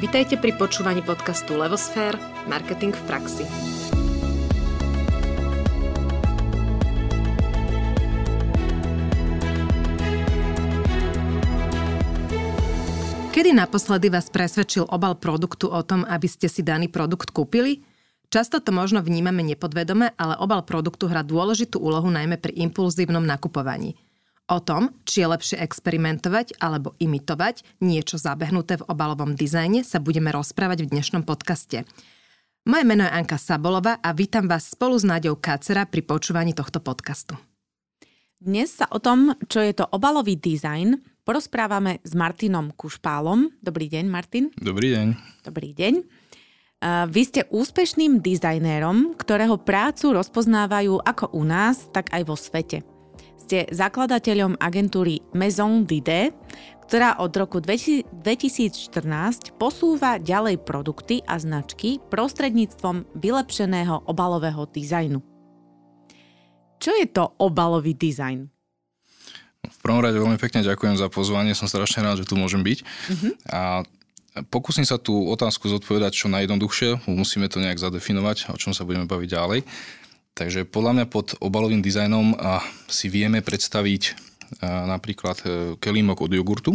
Vitajte pri počúvaní podcastu Levosfér – Marketing v praxi. Kedy naposledy vás presvedčil obal produktu o tom, aby ste si daný produkt kúpili? Často to možno vnímame nepodvedome, ale obal produktu hrá dôležitú úlohu najmä pri impulzívnom nakupovaní. O tom, či je lepšie experimentovať alebo imitovať niečo zabehnuté v obalovom dizajne, sa budeme rozprávať v dnešnom podcaste. Moje meno je Anka Sabolova a vítam vás spolu s Náďou Kácera pri počúvaní tohto podcastu. Dnes sa o tom, čo je to obalový dizajn, porozprávame s Martinom Kušpálom. Dobrý deň, Martin. Dobrý deň. Dobrý deň. Vy ste úspešným dizajnérom, ktorého prácu rozpoznávajú ako u nás, tak aj vo svete. Ste zakladateľom agentúry Maison d'Idée, ktorá od roku 2014 posúva ďalej produkty a značky prostredníctvom vylepšeného obalového dizajnu. Čo je to obalový dizajn? V prvom rade veľmi pekne ďakujem za pozvanie, som strašne rád, že tu môžem byť. Uh-huh. A Pokúsim sa tú otázku zodpovedať čo najjednoduchšie, musíme to nejak zadefinovať, o čom sa budeme baviť ďalej. Takže podľa mňa pod obalovým dizajnom si vieme predstaviť napríklad e, kelímok od jogurtu,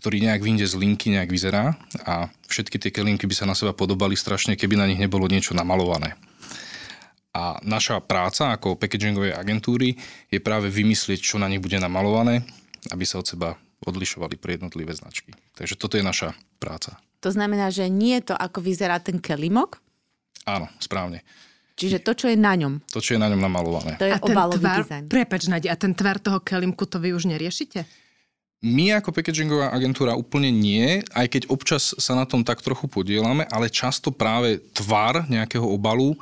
ktorý nejak vyjde z linky, nejak vyzerá a všetky tie kelímky by sa na seba podobali strašne, keby na nich nebolo niečo namalované. A naša práca ako packagingovej agentúry je práve vymyslieť, čo na nich bude namalované, aby sa od seba odlišovali pre jednotlivé značky. Takže toto je naša práca. To znamená, že nie je to, ako vyzerá ten kelimok? Áno, správne. Čiže to, čo je na ňom. To, čo je na ňom namalované. To je a obalový tvar, dizajn. Prepač, Nadia, a ten tvar toho kelimku, to vy už neriešite? My ako packagingová agentúra úplne nie, aj keď občas sa na tom tak trochu podielame, ale často práve tvar nejakého obalu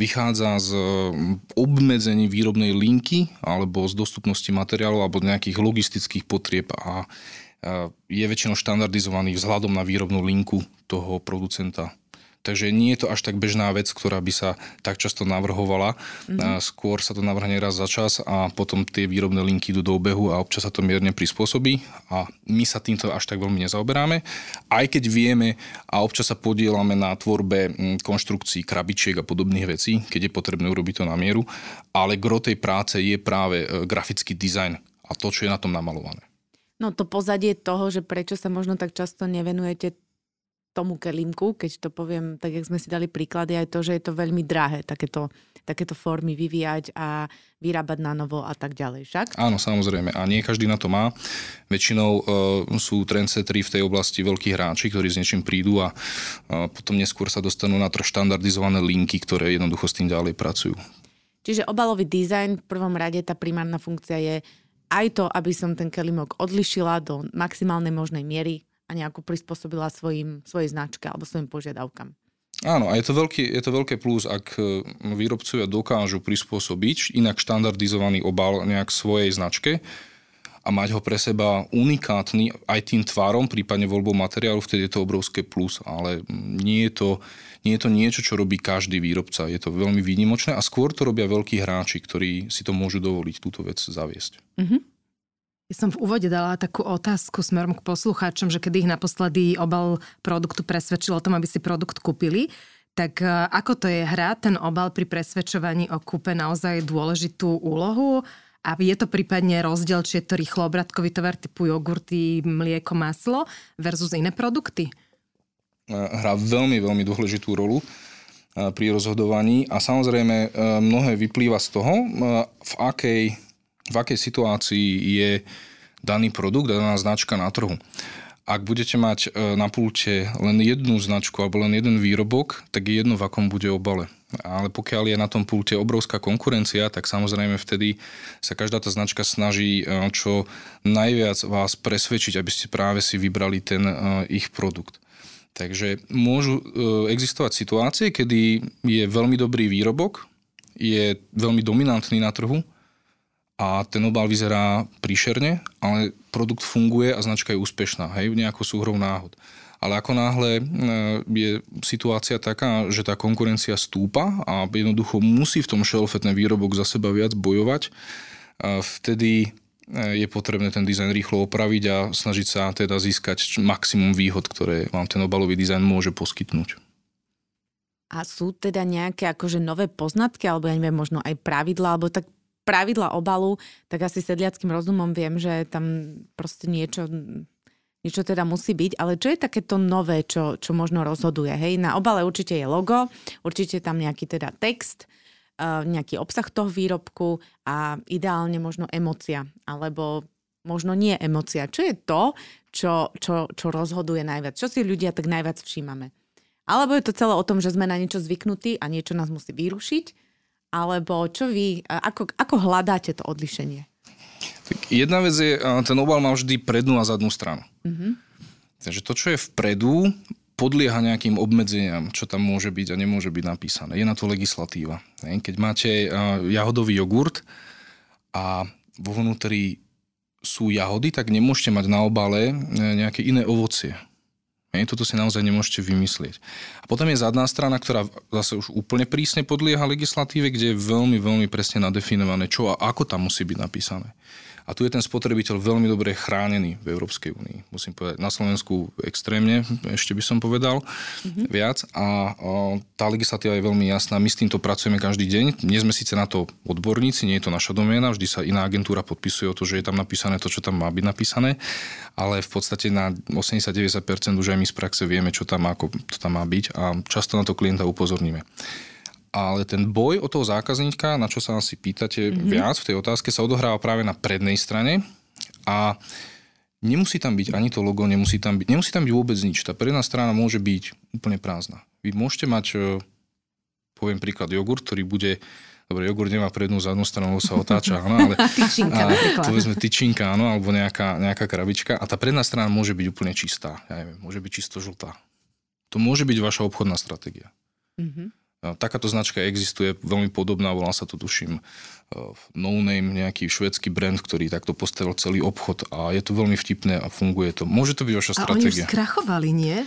vychádza z mm, obmedzení výrobnej linky alebo z dostupnosti materiálov alebo nejakých logistických potrieb a je väčšinou štandardizovaný vzhľadom na výrobnú linku toho producenta. Takže nie je to až tak bežná vec, ktorá by sa tak často navrhovala. Mm-hmm. Skôr sa to navrhne raz za čas a potom tie výrobné linky idú do obehu a občas sa to mierne prispôsobí a my sa týmto až tak veľmi nezaoberáme. Aj keď vieme a občas sa podielame na tvorbe mm, konštrukcií krabičiek a podobných vecí, keď je potrebné urobiť to na mieru, ale gro tej práce je práve e, grafický dizajn a to, čo je na tom namalované. No to pozadie toho, že prečo sa možno tak často nevenujete tomu kelímku, keď to poviem, tak jak sme si dali príklady, aj to, že je to veľmi drahé takéto, takéto formy vyvíjať a vyrábať na novo a tak ďalej však? Áno, samozrejme. A nie každý na to má. Väčšinou uh, sú trendsettery v tej oblasti veľkí hráči, ktorí s niečím prídu a uh, potom neskôr sa dostanú na to štandardizované linky, ktoré jednoducho s tým ďalej pracujú. Čiže obalový dizajn v prvom rade tá primárna funkcia je aj to, aby som ten kelimok odlišila do maximálnej možnej miery a nejako prispôsobila svojim, svojej značke alebo svojim požiadavkám. Áno, a je to, veľký, je to veľké plus, ak e, výrobcovia dokážu prispôsobiť inak štandardizovaný obal nejak svojej značke a mať ho pre seba unikátny aj tým tvárom, prípadne voľbou materiálu, vtedy je to obrovské plus, ale nie je to, nie je to niečo, čo robí každý výrobca. Je to veľmi výnimočné a skôr to robia veľkí hráči, ktorí si to môžu dovoliť túto vec zaviesť. Mm-hmm. Ja som v úvode dala takú otázku smerom k poslucháčom, že kedy ich naposledy obal produktu presvedčil o tom, aby si produkt kúpili. Tak e, ako to je? Hrá ten obal pri presvedčovaní o kúpe naozaj dôležitú úlohu? A je to prípadne rozdiel, či je to rýchloobratkový tovar typu jogurty, mlieko, maslo versus iné produkty? E, hrá veľmi, veľmi dôležitú rolu e, pri rozhodovaní a samozrejme mnohé vyplýva z toho, v akej v akej situácii je daný produkt, daná značka na trhu. Ak budete mať e, na pulte len jednu značku alebo len jeden výrobok, tak je jedno, v akom bude obale. Ale pokiaľ je na tom pulte obrovská konkurencia, tak samozrejme vtedy sa každá tá značka snaží e, čo najviac vás presvedčiť, aby ste práve si vybrali ten e, ich produkt. Takže môžu existovať situácie, kedy je veľmi dobrý výrobok, je veľmi dominantný na trhu, a ten obal vyzerá príšerne, ale produkt funguje a značka je úspešná, hej, nejakou súhrou náhod. Ale ako náhle e, je situácia taká, že tá konkurencia stúpa a jednoducho musí v tom šelfe ten výrobok za seba viac bojovať, vtedy je potrebné ten dizajn rýchlo opraviť a snažiť sa teda získať maximum výhod, ktoré vám ten obalový dizajn môže poskytnúť. A sú teda nejaké akože nové poznatky, alebo ja neviem, možno aj pravidla, alebo tak pravidla obalu, tak asi sedliackým rozumom viem, že tam proste niečo, niečo teda musí byť, ale čo je takéto nové, čo, čo možno rozhoduje? Hej, na obale určite je logo, určite tam nejaký teda text, uh, nejaký obsah toho výrobku a ideálne možno emocia, alebo možno nie emocia. Čo je to, čo, čo, čo rozhoduje najviac? Čo si ľudia tak najviac všímame? Alebo je to celé o tom, že sme na niečo zvyknutí a niečo nás musí vyrušiť? Alebo čo vy, ako, ako hľadáte to odlišenie? Tak jedna vec je, ten obal má vždy prednú a zadnú stranu. Mm-hmm. Takže to, čo je vpredu, podlieha nejakým obmedzeniam, čo tam môže byť a nemôže byť napísané. Je na to legislatíva. Keď máte jahodový jogurt a vo vnútri sú jahody, tak nemôžete mať na obale e, nejaké iné ovocie. Hej, toto si naozaj nemôžete vymyslieť. A potom je zadná strana, ktorá zase už úplne prísne podlieha legislatíve, kde je veľmi, veľmi presne nadefinované, čo a ako tam musí byť napísané. A tu je ten spotrebiteľ veľmi dobre chránený v Európskej únii. Musím povedať, na Slovensku extrémne, ešte by som povedal, mm-hmm. viac. A o, tá legislatíva je veľmi jasná. My s týmto pracujeme každý deň. Nie sme síce na to odborníci, nie je to naša doména, vždy sa iná agentúra podpisuje o to, že je tam napísané to, čo tam má byť napísané, ale v podstate na 80-90% už aj my z praxe vieme, čo tam má, ako to tam má byť a často na to klienta upozorníme ale ten boj o toho zákazníka, na čo sa asi pýtate mm-hmm. viac v tej otázke, sa odohráva práve na prednej strane a nemusí tam byť ani to logo, nemusí tam byť, nemusí tam byť vôbec nič. Tá predná strana môže byť úplne prázdna. Vy môžete mať, e, poviem príklad, jogurt, ktorý bude Dobre, jogurt nemá prednú zadnú stranu, sa otáča, áno, ale... tyčinka a. Povedzme tyčinka, áno, alebo nejaká, nejaká krabička. A tá predná strana môže byť úplne čistá. Ja neviem, môže byť čisto žltá. To môže byť vaša obchodná stratégia. Mm-hmm. Takáto značka existuje, veľmi podobná, volá sa to tuším No Name, nejaký švedský brand, ktorý takto postavil celý obchod a je to veľmi vtipné a funguje to. Môže to byť vaša a stratégia. A oni už skrachovali, nie?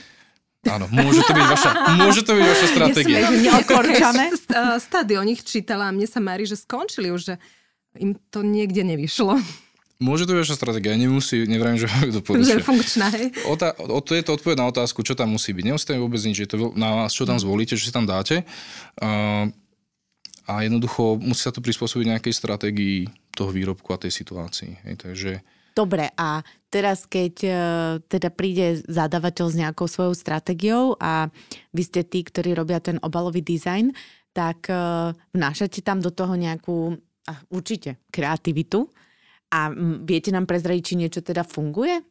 Áno, môže to byť vaša, môže to byť vaša stratégia. Ja Stady o nich čítala a mne sa mári, že skončili už, že im to niekde nevyšlo. Môže to byť vaša stratégia, nemusí, neviem, že to doporučia. Že je funkčná, hej? O, tá, o, to je to odpoveď na otázku, čo tam musí byť. Nemusí tam vôbec nič, je to na vás, čo tam zvolíte, čo si tam dáte. A, a jednoducho musí sa to prispôsobiť nejakej stratégii toho výrobku a tej situácii. Hej, takže... Dobre, a teraz keď e, teda príde zadávateľ s nejakou svojou stratégiou a vy ste tí, ktorí robia ten obalový dizajn, tak e, vnášate tam do toho nejakú, určite, kreativitu a viete nám prezradiť, či niečo teda funguje?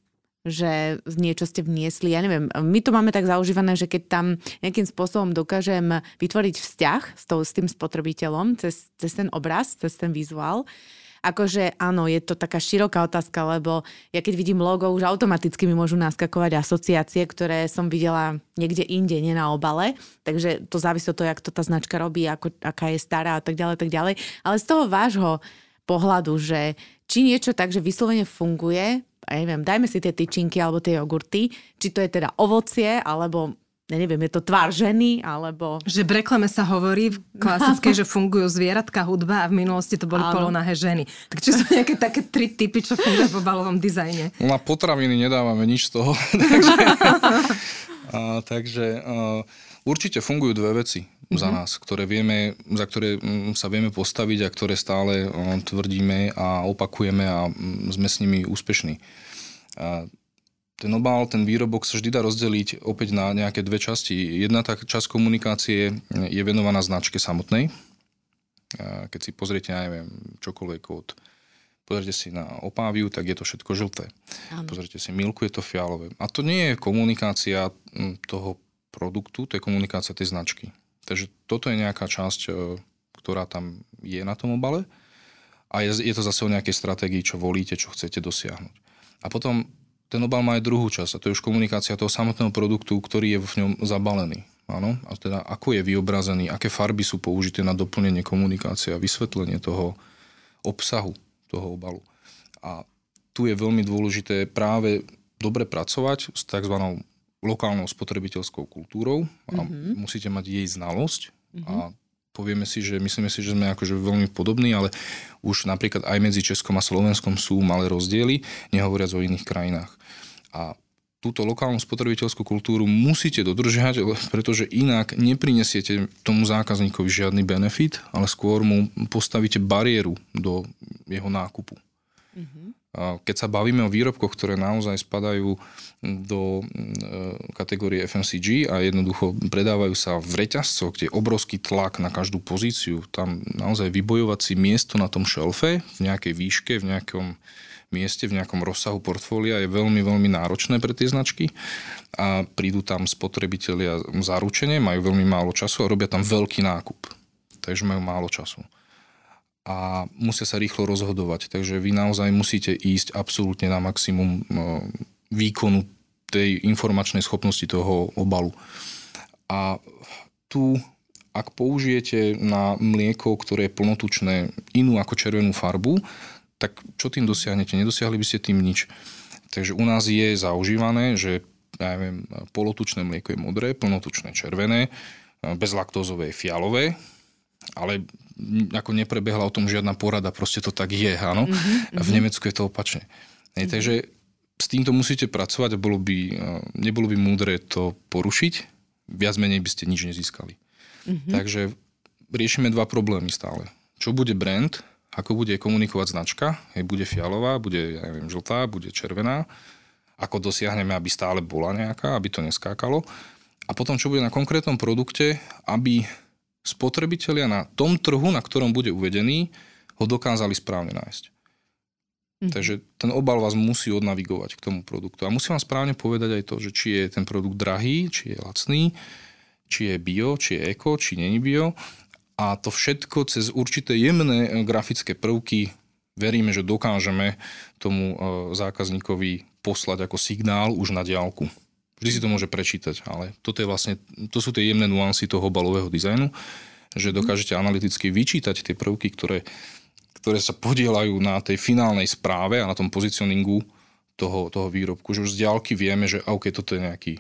že niečo ste vniesli, ja neviem, my to máme tak zaužívané, že keď tam nejakým spôsobom dokážem vytvoriť vzťah s, tou, s tým spotrebiteľom cez, cez ten obraz, cez ten vizuál, akože áno, je to taká široká otázka, lebo ja keď vidím logo, už automaticky mi môžu naskakovať asociácie, ktoré som videla niekde inde, nie na obale, takže to závisí od toho, jak to tá značka robí, ako, aká je stará a tak ďalej, tak ďalej. Ale z toho vášho pohľadu, že či niečo tak, že vyslovene funguje, ja neviem, dajme si tie tyčinky alebo tie jogurty, či to je teda ovocie, alebo ja neviem, je to tvár ženy, alebo... Že v reklame sa hovorí v klasickej, že fungujú zvieratka, hudba a v minulosti to boli polonahé ženy. Tak či sú nejaké také tri typy, čo fungujú v obalovom dizajne? Na potraviny nedávame nič z toho. takže a, takže a, určite fungujú dve veci mm-hmm. za mhm. nás, ktoré vieme, za ktoré mm, sa vieme postaviť a ktoré stále tvrdíme a opakujeme a mm, sme s nimi úspešní. A ten obal, ten výrobok sa vždy dá rozdeliť opäť na nejaké dve časti. Jedna tá časť komunikácie je venovaná značke samotnej. A keď si pozriete, ja neviem, čokoľvek od pozrite si na opáviu, tak je to všetko žlté. Áno. Pozrite si milku, je to fialové. A to nie je komunikácia toho produktu, to je komunikácia tej značky. Takže toto je nejaká časť, e, ktorá tam je na tom obale a je, je to zase o nejakej stratégii, čo volíte, čo chcete dosiahnuť. A potom ten obal má aj druhú časť a to je už komunikácia toho samotného produktu, ktorý je v ňom zabalený. Áno? A teda ako je vyobrazený, aké farby sú použité na doplnenie komunikácie a vysvetlenie toho obsahu toho obalu. A tu je veľmi dôležité práve dobre pracovať s tzv lokálnou spotrebiteľskou kultúrou a mm-hmm. musíte mať jej znalosť mm-hmm. a povieme si, že myslíme si, že sme akože veľmi podobní, ale už napríklad aj medzi Českom a Slovenskom sú malé rozdiely, nehovoriac o iných krajinách. A túto lokálnu spotrebiteľskú kultúru musíte dodržať, pretože inak neprinesiete tomu zákazníkovi žiadny benefit, ale skôr mu postavíte bariéru do jeho nákupu. Mm-hmm. Keď sa bavíme o výrobkoch, ktoré naozaj spadajú do e, kategórie FMCG a jednoducho predávajú sa v reťazcoch, kde je obrovský tlak na každú pozíciu, tam naozaj vybojovať si miesto na tom šelfe v nejakej výške, v nejakom mieste, v nejakom rozsahu portfólia je veľmi, veľmi náročné pre tie značky a prídu tam spotrebitelia zaručenie, majú veľmi málo času a robia tam veľký nákup. Takže majú málo času a musia sa rýchlo rozhodovať. Takže vy naozaj musíte ísť absolútne na maximum e, výkonu tej informačnej schopnosti toho obalu. A tu, ak použijete na mlieko, ktoré je plnotučné, inú ako červenú farbu, tak čo tým dosiahnete? Nedosiahli by ste tým nič. Takže u nás je zaužívané, že ja neviem, polotučné mlieko je modré, plnotučné červené, bezlaktózové je fialové, ale ako neprebehla o tom žiadna porada, proste to tak je, áno. Mm-hmm. V Nemecku je to opačne. Mm-hmm. Takže s týmto musíte pracovať a bolo by, nebolo by múdre to porušiť, viac menej by ste nič nezískali. Mm-hmm. Takže riešime dva problémy stále. Čo bude brand, ako bude komunikovať značka, hej, bude fialová, bude, ja neviem, žltá, bude červená, ako dosiahneme, aby stále bola nejaká, aby to neskákalo. A potom, čo bude na konkrétnom produkte, aby spotrebitelia na tom trhu, na ktorom bude uvedený, ho dokázali správne nájsť. Mm. Takže ten obal vás musí odnavigovať k tomu produktu. A musím vám správne povedať aj to, že či je ten produkt drahý, či je lacný, či je bio, či je eko, či není bio. A to všetko cez určité jemné eh, grafické prvky veríme, že dokážeme tomu eh, zákazníkovi poslať ako signál už na diálku. Vždy si to môže prečítať, ale toto je vlastne, to sú tie jemné nuancy toho balového dizajnu, že dokážete analyticky vyčítať tie prvky, ktoré, ktoré sa podielajú na tej finálnej správe a na tom pozicioningu toho, toho výrobku, že už z diálky vieme, že OK, toto je nejaký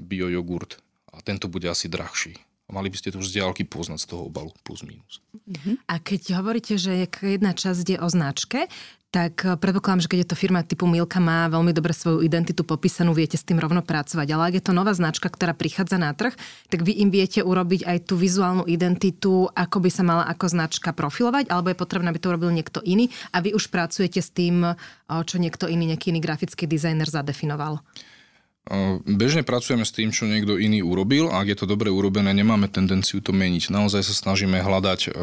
biojogurt a tento bude asi drahší. A mali by ste to diálky poznať z toho obalu, plus minus. A keď hovoríte, že jedna časť je o značke, tak eh, predpokladám, že keď je to firma typu Milka, má veľmi dobre svoju identitu popísanú, viete s tým rovno pracovať. Ale ak je to nová značka, ktorá prichádza na trh, tak vy im viete urobiť aj tú vizuálnu identitu, ako by sa mala ako značka profilovať, alebo je potrebné, aby to urobil niekto iný a vy už pracujete s tým, eh, čo niekto iný, nejaký iný grafický dizajner zadefinoval. Eh, bežne pracujeme s tým, čo niekto iný urobil a ak je to dobre urobené, nemáme tendenciu to meniť. Naozaj sa snažíme hľadať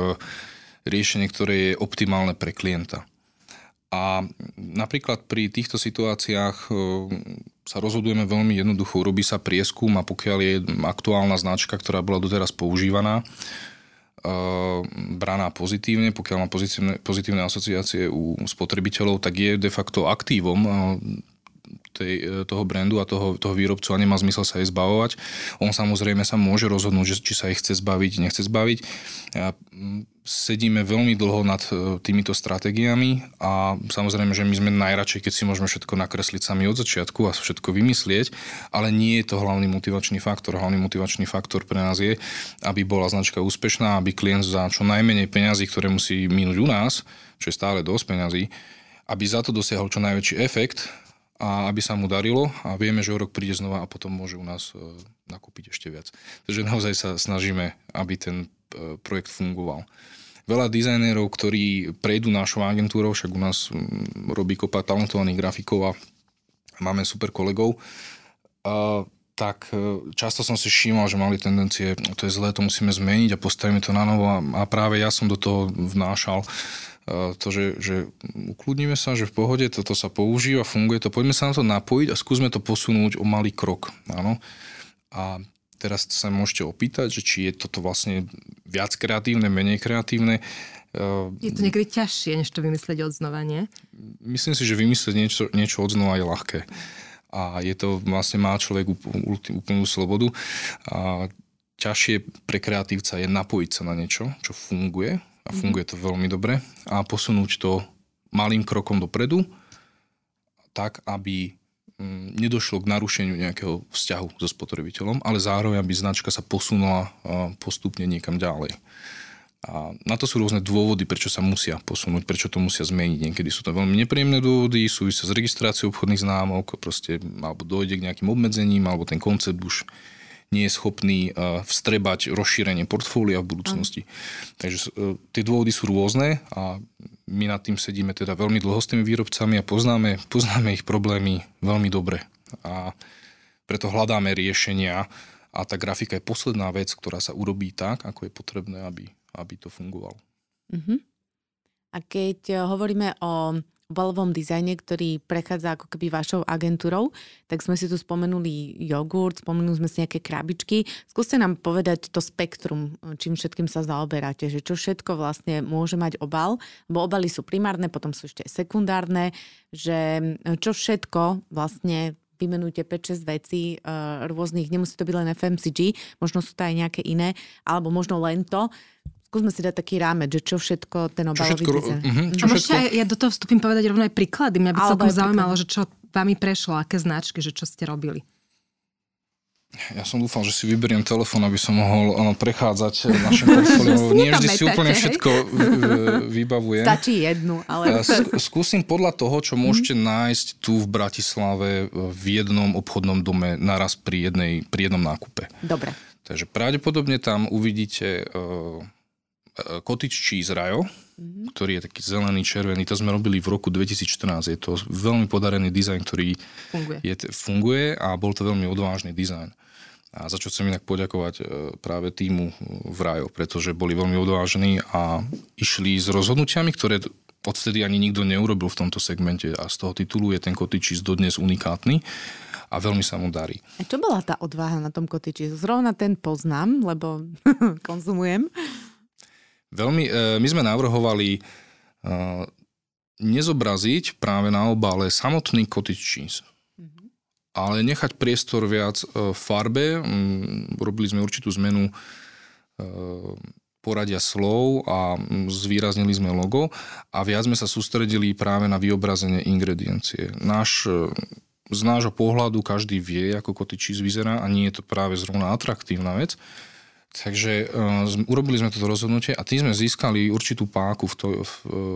riešenie, ktoré je optimálne pre klienta. A napríklad pri týchto situáciách e, sa rozhodujeme veľmi jednoducho. Robí sa prieskum a pokiaľ je aktuálna značka, ktorá bola doteraz používaná, braná pozitívne, pokiaľ má pozitívne, pozitívne asociácie u spotrebiteľov, tak je de facto aktívom tej, toho brandu a toho, toho výrobcu a nemá zmysel sa jej zbavovať. On samozrejme sa môže rozhodnúť, či sa ich chce zbaviť, nechce zbaviť. Ja, sedíme veľmi dlho nad e, týmito stratégiami a samozrejme, že my sme najradšej, keď si môžeme všetko nakresliť sami od začiatku a všetko vymyslieť, ale nie je to hlavný motivačný faktor. Hlavný motivačný faktor pre nás je, aby bola značka úspešná, aby klient za čo najmenej peňazí, ktoré musí minúť u nás, čo je stále dosť peňazí, aby za to dosiahol čo najväčší efekt a aby sa mu darilo. A vieme, že o rok príde znova a potom môže u nás e, nakúpiť ešte viac. Takže naozaj sa snažíme, aby ten e, projekt fungoval. Veľa dizajnérov, ktorí prejdú našou agentúrou, však u nás robí kopa talentovaných grafikov a máme super kolegov, a, tak e, často som si všímal, že mali tendencie, to je zlé, to musíme zmeniť a postavíme to na novo a, práve ja som do toho vnášal. e, to, že, že ukludníme sa, že v pohode toto sa používa, funguje to, poďme sa na to napojiť a skúsme to posunúť o malý krok. Áno. A teraz sa môžete opýtať, že či je toto vlastne viac kreatívne, menej kreatívne. Je to niekedy ťažšie, než to vymyslieť od znova, nie? Myslím si, že vymyslieť niečo, niečo od znova je ľahké. A je to, vlastne má človek úplnú slobodu. A ťažšie pre kreatívca je napojiť sa na niečo, čo funguje a funguje to veľmi dobre a posunúť to malým krokom dopredu tak, aby Mm, nedošlo k narušeniu nejakého vzťahu so spotrebiteľom, ale zároveň, aby značka sa posunula postupne niekam ďalej. A na to sú rôzne dôvody, prečo sa musia posunúť, prečo to musia zmeniť. Niekedy sú to veľmi nepríjemné dôvody, súvisia s registráciou obchodných známok, proste, alebo dojde k nejakým obmedzením, alebo ten koncept už nie je schopný uh, vstrebať rozšírenie portfólia v budúcnosti. Aj. Takže uh, tie dôvody sú rôzne a my nad tým sedíme teda veľmi dlho s tými výrobcami a poznáme, poznáme ich problémy veľmi dobre. A preto hľadáme riešenia a tá grafika je posledná vec, ktorá sa urobí tak, ako je potrebné, aby aby to fungovalo. Uh-huh. A keď eh, hovoríme o valovom dizajne, ktorý prechádza ako keby vašou agentúrou, tak sme si tu spomenuli jogurt, spomenuli sme si nejaké krabičky. Skúste nám povedať to spektrum, čím všetkým sa zaoberáte, že čo všetko vlastne môže mať obal, bo obaly sú primárne, potom sú ešte sekundárne, že čo všetko vlastne vymenujte 5-6 vecí uh, rôznych, nemusí to byť len FMCG, možno sú to aj nejaké iné, alebo možno len to, skúsme si dať taký rámec, že čo všetko ten obalový čo všetko, dizajn. Uh-huh, čo všetko... Aj, ja do toho vstupím povedať rovno aj príklady. Mňa by Alebo celkom zaujímalo, že čo vami prešlo, aké značky, že čo ste robili. Ja som dúfal, že si vyberiem telefón, aby som mohol ono, prechádzať našim portfóliom. Nie vždy si úplne všetko vybavujem. Stačí jednu, ale... Skúsim podľa toho, čo môžete nájsť tu v Bratislave v jednom obchodnom dome naraz pri, jednej, pri jednom nákupe. Dobre. Takže pravdepodobne tam uvidíte uh, cottage cheese rajo, mm-hmm. ktorý je taký zelený, červený. To sme robili v roku 2014. Je to veľmi podarený dizajn, ktorý funguje, je, funguje a bol to veľmi odvážny dizajn. A za čo chcem inak poďakovať e, práve týmu v Rajo, pretože boli veľmi odvážni a išli s rozhodnutiami, ktoré odvtedy ani nikto neurobil v tomto segmente a z toho titulu je ten cheese dodnes unikátny a veľmi sa mu darí. A čo bola tá odvaha na tom cheese? Zrovna ten poznám, lebo konzumujem. Veľmi, e, my sme navrhovali e, nezobraziť práve na obale samotný cottage cheese, mm-hmm. ale nechať priestor viac e, farbe. Mm, robili sme určitú zmenu poradia slov a mm, zvýraznili sme logo a viac sme sa sústredili práve na vyobrazenie ingrediencie. Náš, z nášho pohľadu každý vie, ako cottage cheese vyzerá a nie je to práve zrovna atraktívna vec. Takže uh, urobili sme toto rozhodnutie a tým sme získali určitú páku v, to, v,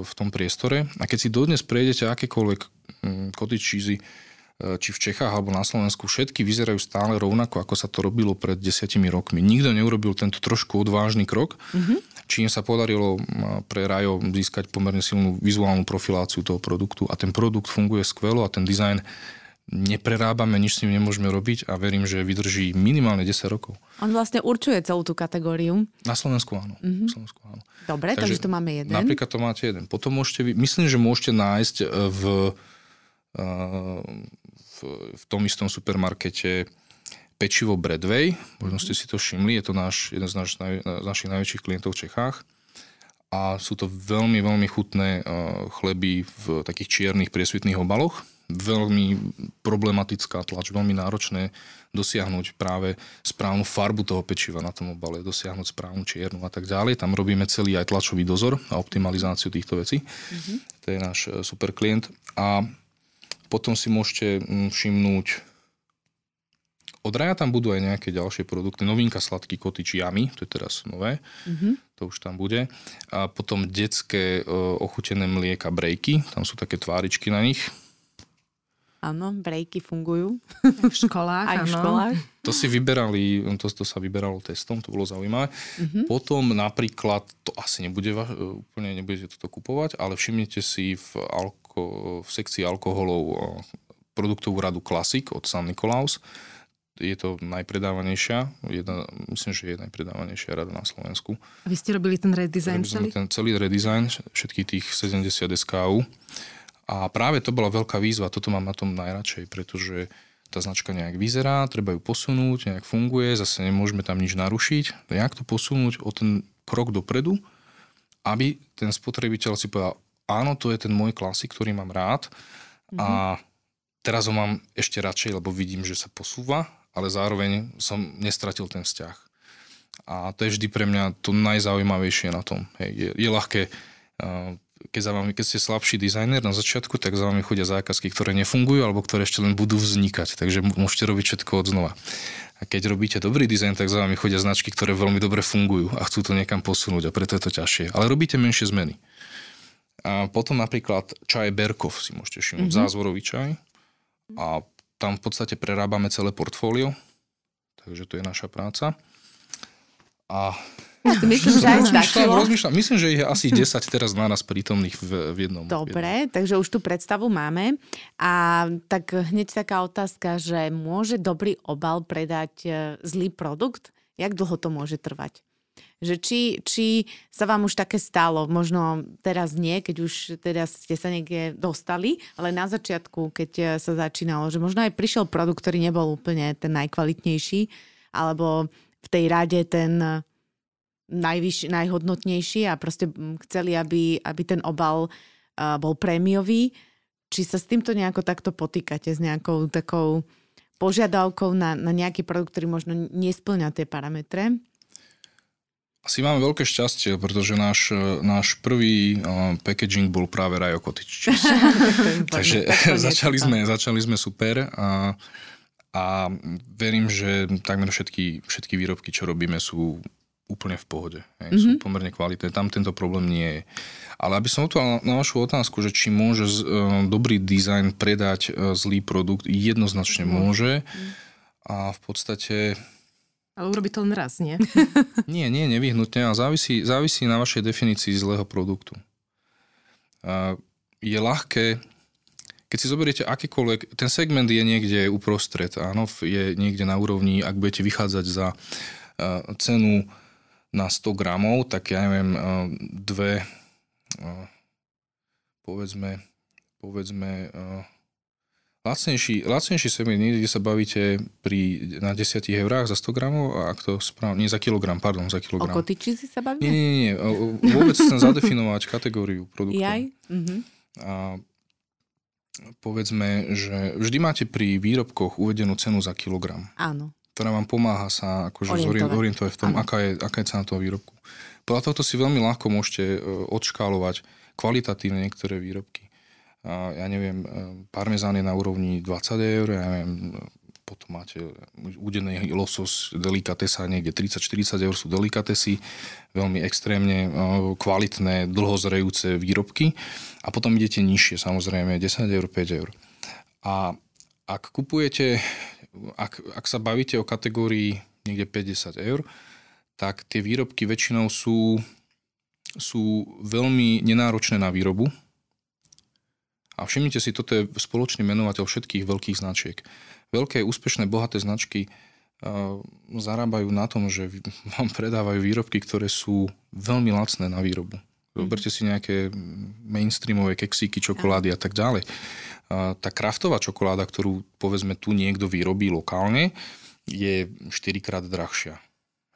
v tom priestore. A keď si dodnes prejdete akékoľvek um, cottage cheesy, či v Čechách alebo na Slovensku, všetky vyzerajú stále rovnako, ako sa to robilo pred desiatimi rokmi. Nikto neurobil tento trošku odvážny krok, mm-hmm. čím sa podarilo pre Rajo získať pomerne silnú vizuálnu profiláciu toho produktu a ten produkt funguje skvelo a ten dizajn neprerábame, nič s ním nemôžeme robiť a verím, že vydrží minimálne 10 rokov. On vlastne určuje celú tú kategóriu. Na Slovensku áno. Mm-hmm. Na Slovensku áno. Dobre, takže, takže tu máme jeden. Napríklad to máte jeden. Potom môžete, myslím, že môžete nájsť e, v, e, v, v tom istom supermarkete pečivo Bradway, možno ste si to všimli, je to náš, jeden z, naš, z našich najväčších klientov v Čechách a sú to veľmi, veľmi chutné e, chleby v takých čiernych priesvitných obaloch veľmi problematická tlač, veľmi náročné dosiahnuť práve správnu farbu toho pečiva na tom obale, dosiahnuť správnu čiernu a tak ďalej. Tam robíme celý aj tlačový dozor a optimalizáciu týchto vecí. Mm-hmm. To je náš e, super klient. A potom si môžete mm, všimnúť od Raja tam budú aj nejaké ďalšie produkty. Novinka sladký kotič Yami, to je teraz nové. Mm-hmm. To už tam bude. A potom detské uh, ochutené mlieka brejky, tam sú také tváričky na nich Áno, brejky fungujú. V školách, Aj v školách. To si vyberali, to, to sa vyberalo testom, to bolo zaujímavé. Uh-huh. Potom napríklad, to asi nebude, úplne nebudete toto kupovať, ale všimnite si v, alko, v sekcii alkoholov produktovú radu Classic od San Nikolaus. Je to najpredávanejšia, jedna, myslím, že je najpredávanejšia rada na Slovensku. A vy ste robili ten redesign celý? Ten celý redesign všetkých tých 70 SKU. A práve to bola veľká výzva, toto mám na tom najradšej, pretože tá značka nejak vyzerá, treba ju posunúť, nejak funguje, zase nemôžeme tam nič narušiť. Jak to posunúť o ten krok dopredu, aby ten spotrebiteľ si povedal, áno, to je ten môj klasik, ktorý mám rád mm-hmm. a mhm. teraz ho mám ešte radšej, lebo vidím, že sa posúva, ale zároveň som nestratil ten vzťah. A to je vždy pre mňa to najzaujímavejšie na tom. Hej, je, je ľahké uh, keď, za vami, keď ste slabší dizajner na začiatku, tak za vami chodia zákazky, ktoré nefungujú alebo ktoré ešte len budú vznikať. Takže môžete robiť všetko od znova. A keď robíte dobrý dizajn, tak za vami chodia značky, ktoré veľmi dobre fungujú a chcú to niekam posunúť a preto je to ťažšie. Ale robíte menšie zmeny. A potom napríklad čaj Berkov si môžete všimnúť, mm-hmm. zázvorový čaj. A tam v podstate prerábame celé portfólio, takže to je naša práca. A Myslím, že aj stačilo. Rozmýšľam, myslím, že ich je asi 10 teraz na nás prítomných v, v jednom. Dobre, jednom. takže už tú predstavu máme. A tak hneď taká otázka, že môže dobrý obal predať e, zlý produkt? Jak dlho to môže trvať? Že či, či sa vám už také stalo, možno teraz nie, keď už teraz ste sa niekde dostali, ale na začiatku, keď e, sa začínalo, že možno aj prišiel produkt, ktorý nebol úplne ten najkvalitnejší, alebo v tej rade ten najvyš, najhodnotnejší a proste chceli, aby, aby ten obal uh, bol prémiový. Či sa s týmto nejako takto potýkate, s nejakou takou požiadavkou na, na nejaký produkt, ktorý možno nesplňa tie parametre? Asi máme veľké šťastie, pretože náš, náš prvý uh, packaging bol práve Rajo Cottage Takže začali sme, začali sme super a, a verím, že takmer všetky, všetky výrobky, čo robíme, sú úplne v pohode. Hej, mm-hmm. Sú mhm. pomerne kvalitné. Tam tento problém nie je. Ale aby som odpovedal na vašu otázku, že či môže z, uh, dobrý dizajn predať uh, zlý produkt, jednoznačne mm-hmm. môže. A v podstate... Ale urobiť to len raz, nie? nie, nie, nevyhnutne. A závisí, závisí na vašej definícii zlého produktu. Uh, je ľahké, keď si zoberiete akýkoľvek, ten segment je niekde uprostred, áno, je niekde na úrovni, ak budete vychádzať za uh, cenu na 100 gramov, tak ja neviem, eh, dve, eh, povedzme, povedzme, eh, lacnejší, lacnejší segment, kde sa bavíte pri, na 10 eurách za 100 gramov, a ak to správne, nie za kilogram, pardon, za kilogram. O kotiči si sa bavíme? Nie, nie, nie, vôbec chcem zadefinovať kategóriu produktov. Jaj? Uh-huh. A povedzme, že vždy máte pri výrobkoch uvedenú cenu za kilogram. Áno ktorá vám pomáha sa akože orientovať, orientovať v tom, aká je, aká je cena toho výrobku. Podľa tohto si veľmi ľahko môžete e, odškálovať kvalitatívne niektoré výrobky. Ja neviem, e, parmezán je na úrovni 20 eur, ja neviem, potom máte údený losos, delikatesa, niekde 30-40 eur sú delikatesy, veľmi extrémne e, kvalitné, dlhozrejúce výrobky a potom idete nižšie, samozrejme 10 eur, 5 eur. A ak kupujete ak, ak sa bavíte o kategórii niekde 50 eur, tak tie výrobky väčšinou sú, sú veľmi nenáročné na výrobu. A všimnite si, toto je spoločný menovateľ všetkých veľkých značiek. Veľké, úspešné, bohaté značky uh, zarábajú na tom, že vám predávajú výrobky, ktoré sú veľmi lacné na výrobu. Zoberte si nejaké mainstreamové keksíky, čokolády a tak ďalej. Tá kraftová čokoláda, ktorú povedzme tu niekto vyrobí lokálne, je 4 krát drahšia.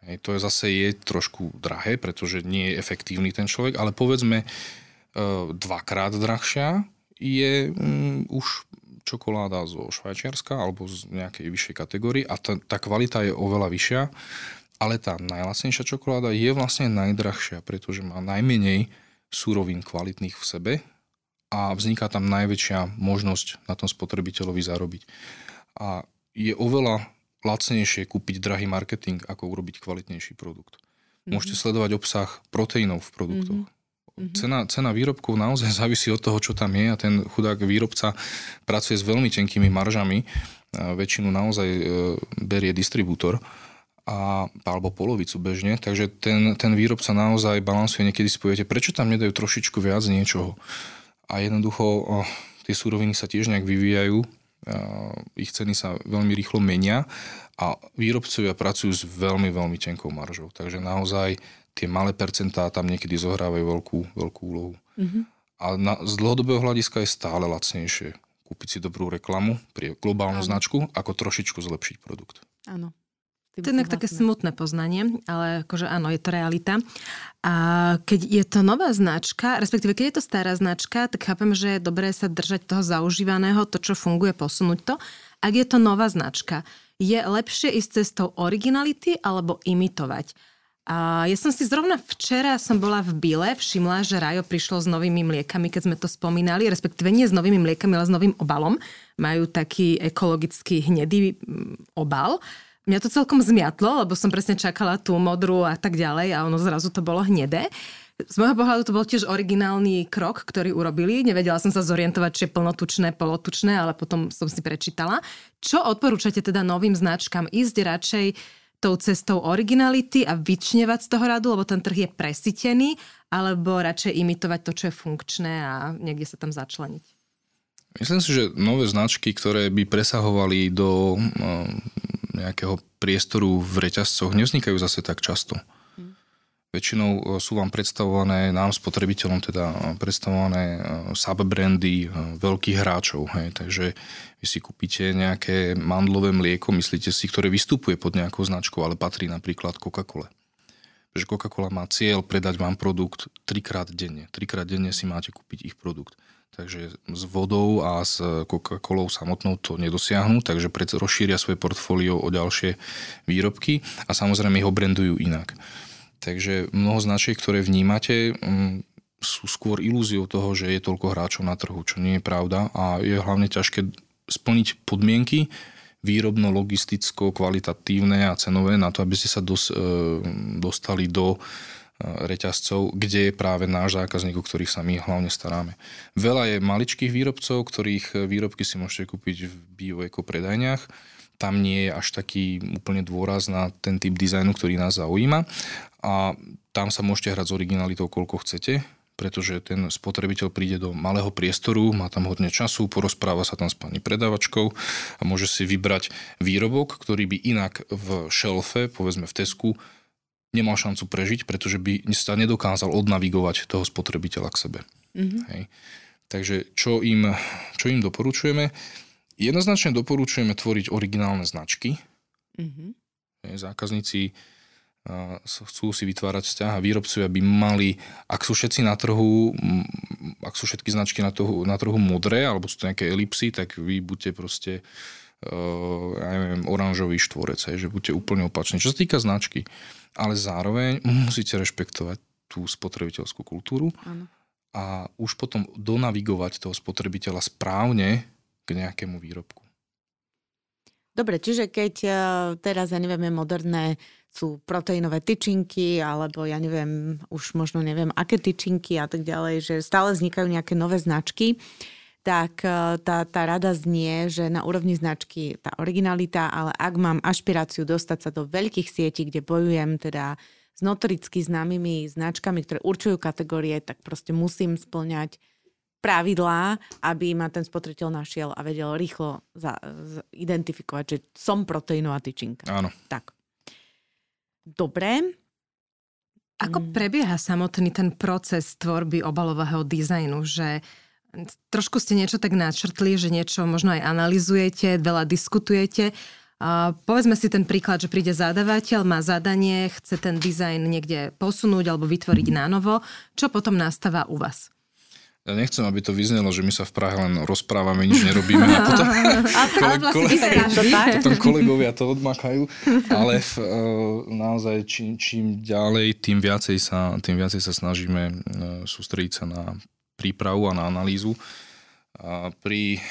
Hej, to je zase je trošku drahé, pretože nie je efektívny ten človek, ale povedzme e, dvakrát drahšia je um, už čokoláda zo Švajčiarska alebo z nejakej vyššej kategórie a tá, tá kvalita je oveľa vyššia ale tá najlasnejšia čokoláda je vlastne najdrahšia, pretože má najmenej súrovín kvalitných v sebe a vzniká tam najväčšia možnosť na tom spotrebiteľovi zarobiť. A je oveľa lacnejšie kúpiť drahý marketing, ako urobiť kvalitnejší produkt. Mm-hmm. Môžete sledovať obsah proteínov v produktoch. Mm-hmm. Cena, cena výrobkov naozaj závisí od toho, čo tam je a ten chudák výrobca pracuje s veľmi tenkými maržami. Väčšinu naozaj e, berie distribútor a, alebo polovicu bežne, takže ten, ten výrobca naozaj balansuje, niekedy si poviete, prečo tam nedajú trošičku viac niečoho. A jednoducho oh, tie súroviny sa tiež nejak vyvíjajú, ich ceny sa veľmi rýchlo menia a výrobcovia pracujú s veľmi, veľmi tenkou maržou. Takže naozaj tie malé percentá tam niekedy zohrávajú veľkú, veľkú úlohu. Mm-hmm. A na, z dlhodobého hľadiska je stále lacnejšie kúpiť si dobrú reklamu pri globálnu Áno. značku, ako trošičku zlepšiť produkt. Áno. To je také smutné poznanie, ale akože áno, je to realita. A keď je to nová značka, respektíve keď je to stará značka, tak chápem, že je dobré sa držať toho zaužívaného, to, čo funguje, posunúť to. Ak je to nová značka, je lepšie ísť cestou originality alebo imitovať. A ja som si zrovna včera som bola v Bile, všimla, že Rajo prišlo s novými mliekami, keď sme to spomínali, respektíve nie s novými mliekami, ale s novým obalom. Majú taký ekologický hnedý mm, obal. Mňa to celkom zmiatlo, lebo som presne čakala tú modrú a tak ďalej a ono zrazu to bolo hnedé. Z môjho pohľadu to bol tiež originálny krok, ktorý urobili. Nevedela som sa zorientovať, či je plnotučné, polotučné, ale potom som si prečítala. Čo odporúčate teda novým značkám? Ísť radšej tou cestou originality a vyčnevať z toho radu, lebo ten trh je presitený, alebo radšej imitovať to, čo je funkčné a niekde sa tam začleniť? Myslím si, že nové značky, ktoré by presahovali do eh, nejakého priestoru v reťazcoch, nevznikajú zase tak často. Väčšinou e, sú vám predstavované, nám spotrebiteľom teda e, predstavované e, subbrandy veľkých hráčov. Hej. Takže vy si kúpite nejaké mandlové mlieko, myslíte si, ktoré vystupuje pod nejakou značkou, ale patrí napríklad Coca-Cola. Takže Coca-Cola má cieľ predať vám produkt trikrát denne. Trikrát denne si máte kúpiť ich produkt. Takže s vodou a s Coca-Colou samotnou to nedosiahnu, takže rozšíria svoje portfólio o ďalšie výrobky a samozrejme ich obrendujú inak. Takže mnoho značiek, ktoré vnímate, mm, sú skôr ilúziou toho, že je toľko hráčov na trhu, čo nie je pravda a je hlavne ťažké splniť podmienky výrobno, logisticko, kvalitatívne a cenové na to, aby ste sa dos, e, dostali do reťazcov, kde je práve náš zákazník, o ktorých sa my hlavne staráme. Veľa je maličkých výrobcov, ktorých výrobky si môžete kúpiť v bio-eko predajniach tam nie je až taký úplne dôraz na ten typ dizajnu, ktorý nás zaujíma a tam sa môžete hrať s originalitou koľko chcete, pretože ten spotrebiteľ príde do malého priestoru, má tam hodne času, porozpráva sa tam s pani predavačkou a môže si vybrať výrobok, ktorý by inak v šelfe, povedzme v Tesku, nemal šancu prežiť, pretože by sa nedokázal odnavigovať toho spotrebiteľa k sebe. Mm-hmm. Hej. Takže čo im, čo im doporučujeme? Jednoznačne doporučujeme tvoriť originálne značky. Mm-hmm. Zákazníci chcú si vytvárať vzťah a výrobcovia by mali, ak sú všetci na trhu, ak sú všetky značky na trhu, na trhu modré, alebo sú to nejaké elipsy, tak vy buďte proste uh, ja neviem, oranžový štvorec, hej, že buďte úplne opačný. Čo sa týka značky, ale zároveň musíte rešpektovať tú spotrebiteľskú kultúru ano. a už potom donavigovať toho spotrebiteľa správne k nejakému výrobku. Dobre, čiže keď uh, teraz, ja neviem, moderné sú proteínové tyčinky, alebo ja neviem, už možno neviem, aké tyčinky a tak ďalej, že stále vznikajú nejaké nové značky, tak uh, tá, tá rada znie, že na úrovni značky tá originalita, ale ak mám ašpiráciu dostať sa do veľkých sietí, kde bojujem teda s notoricky známymi značkami, ktoré určujú kategórie, tak proste musím splňať pravidlá, aby ma ten spotrebiteľ našiel a vedel rýchlo za, z, identifikovať, že som proteínová tyčinka. Áno. Tak. Dobre. Ako mm. prebieha samotný ten proces tvorby obalového dizajnu, že trošku ste niečo tak načrtli, že niečo možno aj analizujete, veľa diskutujete. A povedzme si ten príklad, že príde zadavateľ, má zadanie, chce ten dizajn niekde posunúť alebo vytvoriť na novo. Čo potom nastáva u vás? Ja nechcem, aby to vyznelo, že my sa v Prahe len rozprávame, nič nerobíme a potom, kole, kole, potom kolegovia to odmakajú, ale v, e, naozaj čím, čím ďalej, tým viacej, sa, tým viacej sa snažíme e, sústrediť sa na prípravu a na analýzu. A pri,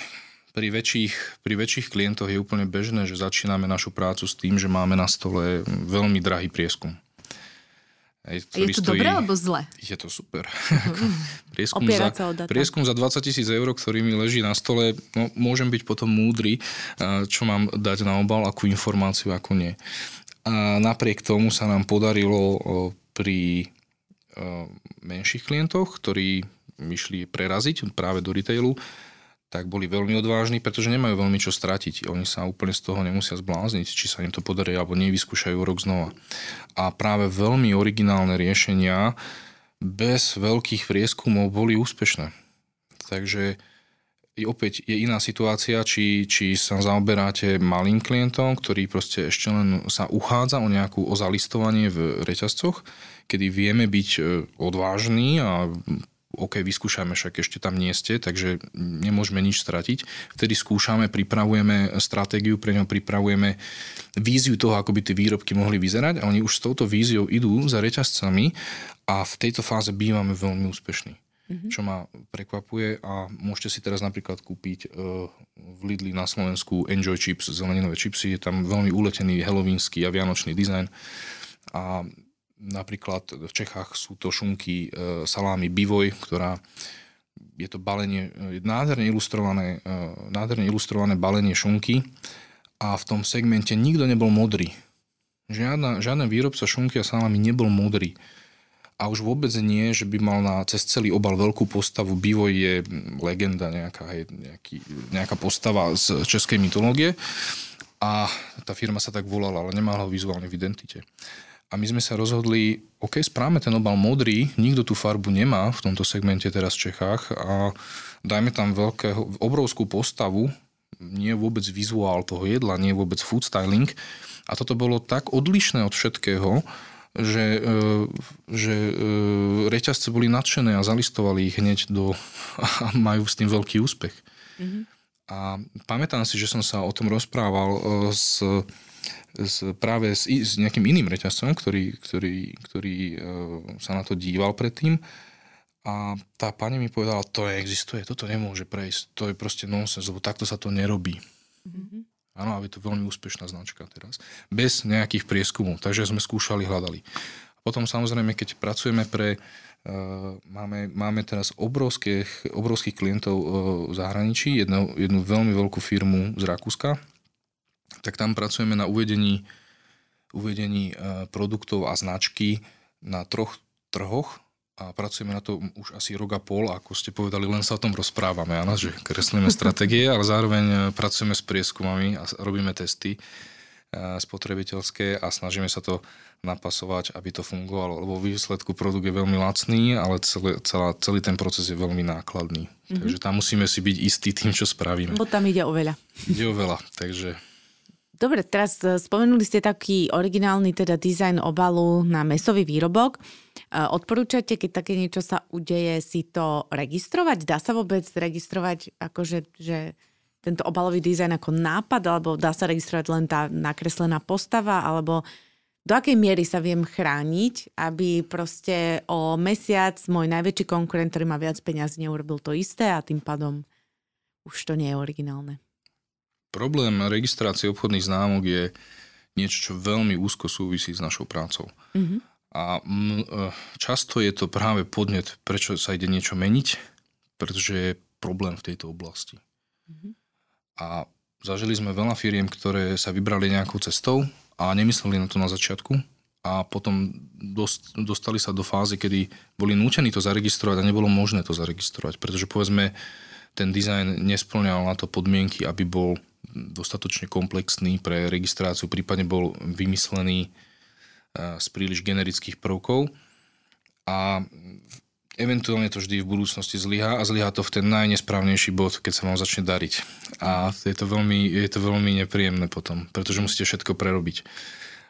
pri, väčších, pri väčších klientoch je úplne bežné, že začíname našu prácu s tým, že máme na stole veľmi drahý prieskum. Hej, je to stojí, dobré alebo zle? Je to super. prieskum, za, prieskum za 20 tisíc eur, ktorý mi leží na stole, no, môžem byť potom múdry, čo mám dať na obal, akú informáciu, ako nie. A napriek tomu sa nám podarilo pri menších klientoch, ktorí myšli preraziť práve do retailu, tak boli veľmi odvážni, pretože nemajú veľmi čo stratiť. Oni sa úplne z toho nemusia zblázniť, či sa im to podarí alebo nevyskúšajú rok znova. A práve veľmi originálne riešenia bez veľkých prieskumov boli úspešné. Takže opäť je iná situácia, či, či sa zaoberáte malým klientom, ktorý proste ešte len sa uchádza o nejakú o zalistovanie v reťazcoch, kedy vieme byť e, odvážni a OK, vyskúšame, však ešte tam nie ste, takže nemôžeme nič stratiť. Vtedy skúšame, pripravujeme stratégiu, pre ňom pripravujeme víziu toho, ako by tie výrobky mohli vyzerať a oni už s touto víziou idú za reťazcami a v tejto fáze bývame veľmi úspešní. Mm-hmm. Čo ma prekvapuje a môžete si teraz napríklad kúpiť uh, v Lidli na Slovensku Enjoy Chips, zeleninové čipsy, je tam veľmi uletený halloweenský a vianočný dizajn a Napríklad v Čechách sú to šunky e, salámy Bivoj, ktorá je to balenie, e, nádherne ilustrované, e, nádherne ilustrované balenie šunky a v tom segmente nikto nebol modrý. Žiadna, žiaden výrobca šunky a salámy nebol modrý. A už vôbec nie, že by mal na, cez celý obal veľkú postavu. Bivoj je legenda, nejaká, hej, nejaký, nejaká postava z českej mytológie. A tá firma sa tak volala, ale nemala ho vizuálne v identite. A my sme sa rozhodli, OK, správame ten obal modrý, nikto tú farbu nemá v tomto segmente teraz v Čechách a dajme tam veľkého, obrovskú postavu, nie vôbec vizuál toho jedla, nie vôbec food styling. A toto bolo tak odlišné od všetkého, že, e, že e, reťazce boli nadšené a zalistovali ich hneď do... a majú s tým veľký úspech. Mm-hmm. A pamätám si, že som sa o tom rozprával e, s s, práve s, s nejakým iným reťazcom, ktorý, ktorý, ktorý uh, sa na to díval predtým. A tá pani mi povedala, to existuje, toto nemôže prejsť, to je proste nonsens, lebo takto sa to nerobí. Mm-hmm. Áno, ale je to veľmi úspešná značka teraz. Bez nejakých prieskumov, takže sme skúšali, hľadali. A potom samozrejme, keď pracujeme pre, uh, máme, máme teraz obrovských, obrovských klientov uh, v zahraničí, jednu, jednu veľmi veľkú firmu z Rakúska, tak tam pracujeme na uvedení, uvedení e, produktov a značky na troch trhoch a pracujeme na to už asi rok a pol, ako ste povedali, len sa o tom rozprávame, áno, že kreslíme stratégie, ale zároveň e, pracujeme s prieskumami a robíme testy e, spotrebiteľské a snažíme sa to napasovať, aby to fungovalo, lebo výsledku produkt je veľmi lacný, ale celý, celá, celý ten proces je veľmi nákladný. Mm-hmm. Takže tam musíme si byť istí tým, čo spravíme. Bo tam ide o veľa. Ide o veľa, takže Dobre, teraz e, spomenuli ste taký originálny teda dizajn obalu na mesový výrobok. E, odporúčate, keď také niečo sa udeje, si to registrovať? Dá sa vôbec registrovať akože, že tento obalový dizajn ako nápad, alebo dá sa registrovať len tá nakreslená postava, alebo do akej miery sa viem chrániť, aby proste o mesiac môj najväčší konkurent, ktorý má viac peniazí, neurobil to isté a tým pádom už to nie je originálne. Problém registrácie obchodných známok je niečo, čo veľmi úzko súvisí s našou prácou. Mm-hmm. A m, e, často je to práve podnet, prečo sa ide niečo meniť, pretože je problém v tejto oblasti. Mm-hmm. A zažili sme veľa firiem, ktoré sa vybrali nejakou cestou a nemysleli na to na začiatku a potom dost, dostali sa do fázy, kedy boli nútení to zaregistrovať a nebolo možné to zaregistrovať, pretože povedzme ten dizajn nesplňal na to podmienky, aby bol dostatočne komplexný pre registráciu, prípadne bol vymyslený eh, z príliš generických prvkov a eventuálne to vždy v budúcnosti zlyhá a zlyhá to v ten najnesprávnejší bod, keď sa vám začne dariť. A je to veľmi, je to veľmi nepríjemné potom, pretože musíte všetko prerobiť.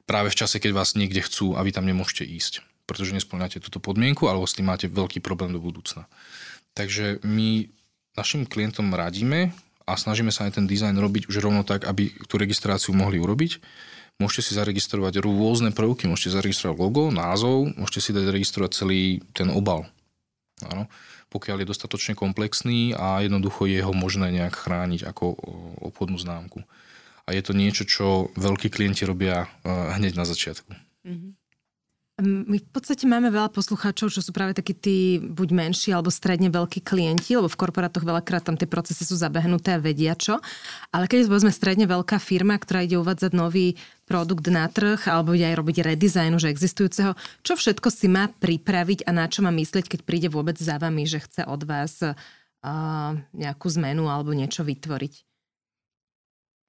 Práve v čase, keď vás niekde chcú a vy tam nemôžete ísť, pretože nesplňate túto podmienku alebo s tým máte veľký problém do budúcna. Takže my našim klientom radíme, a snažíme sa aj ten dizajn robiť už rovno tak, aby tú registráciu mohli urobiť. Môžete si zaregistrovať rôzne prvky, môžete zaregistrovať logo, názov, môžete si dať registrovať celý ten obal. Áno. Pokiaľ je dostatočne komplexný a jednoducho je ho možné nejak chrániť ako obchodnú známku. A je to niečo, čo veľkí klienti robia hneď na začiatku. Mm-hmm. My v podstate máme veľa poslucháčov, čo sú práve takí tí buď menší alebo stredne veľkí klienti, lebo v korporátoch veľakrát tam tie procesy sú zabehnuté a vedia čo. Ale keď povedzme stredne veľká firma, ktorá ide uvádzať nový produkt na trh alebo ide aj robiť redesign už existujúceho, čo všetko si má pripraviť a na čo má myslieť, keď príde vôbec za vami, že chce od vás uh, nejakú zmenu alebo niečo vytvoriť?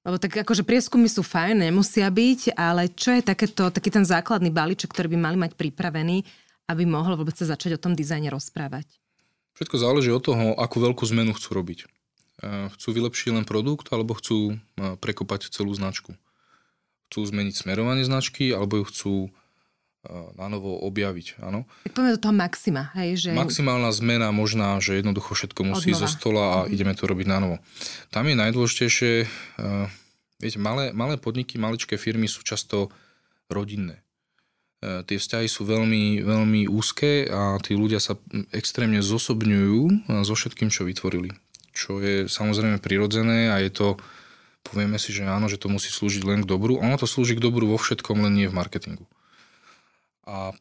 Lebo tak akože prieskumy sú fajn, nemusia byť, ale čo je takéto, taký ten základný balíček, ktorý by mali mať pripravený, aby mohol vôbec sa začať o tom dizajne rozprávať? Všetko záleží od toho, akú veľkú zmenu chcú robiť. E, chcú vylepšiť len produkt, alebo chcú e, prekopať celú značku. Chcú zmeniť smerovanie značky, alebo ju chcú na novo objaviť. Áno. Tak poďme do toho maxima. Hej, že... Maximálna zmena možná, že jednoducho všetko musí zo stola a mm-hmm. ideme to robiť na novo. Tam je najdôležitejšie, uh, viete, malé, malé podniky, maličké firmy sú často rodinné. Uh, tie vzťahy sú veľmi, veľmi úzke a tí ľudia sa extrémne zosobňujú so všetkým, čo vytvorili. Čo je samozrejme prirodzené a je to, povieme si, že áno, že to musí slúžiť len k dobru. Ono to slúži k dobru vo všetkom, len nie v marketingu. A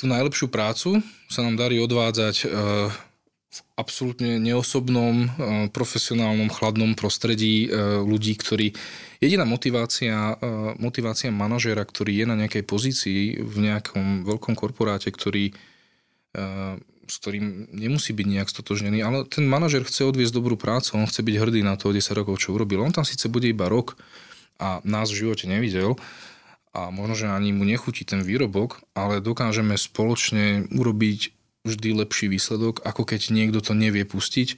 tú najlepšiu prácu sa nám darí odvádzať e, absolútne neosobnom, e, profesionálnom, chladnom prostredí e, ľudí, ktorí... Jediná motivácia, motivácia manažéra, ktorý je na nejakej pozícii v nejakom veľkom korporáte, ktorý, s ktorým nemusí byť nejak stotožnený, ale ten manažer chce odviesť dobrú prácu, on chce byť hrdý na to 10 rokov, čo urobil. On tam síce bude iba rok a nás v živote nevidel, a možno, že ani mu nechutí ten výrobok, ale dokážeme spoločne urobiť vždy lepší výsledok, ako keď niekto to nevie pustiť e,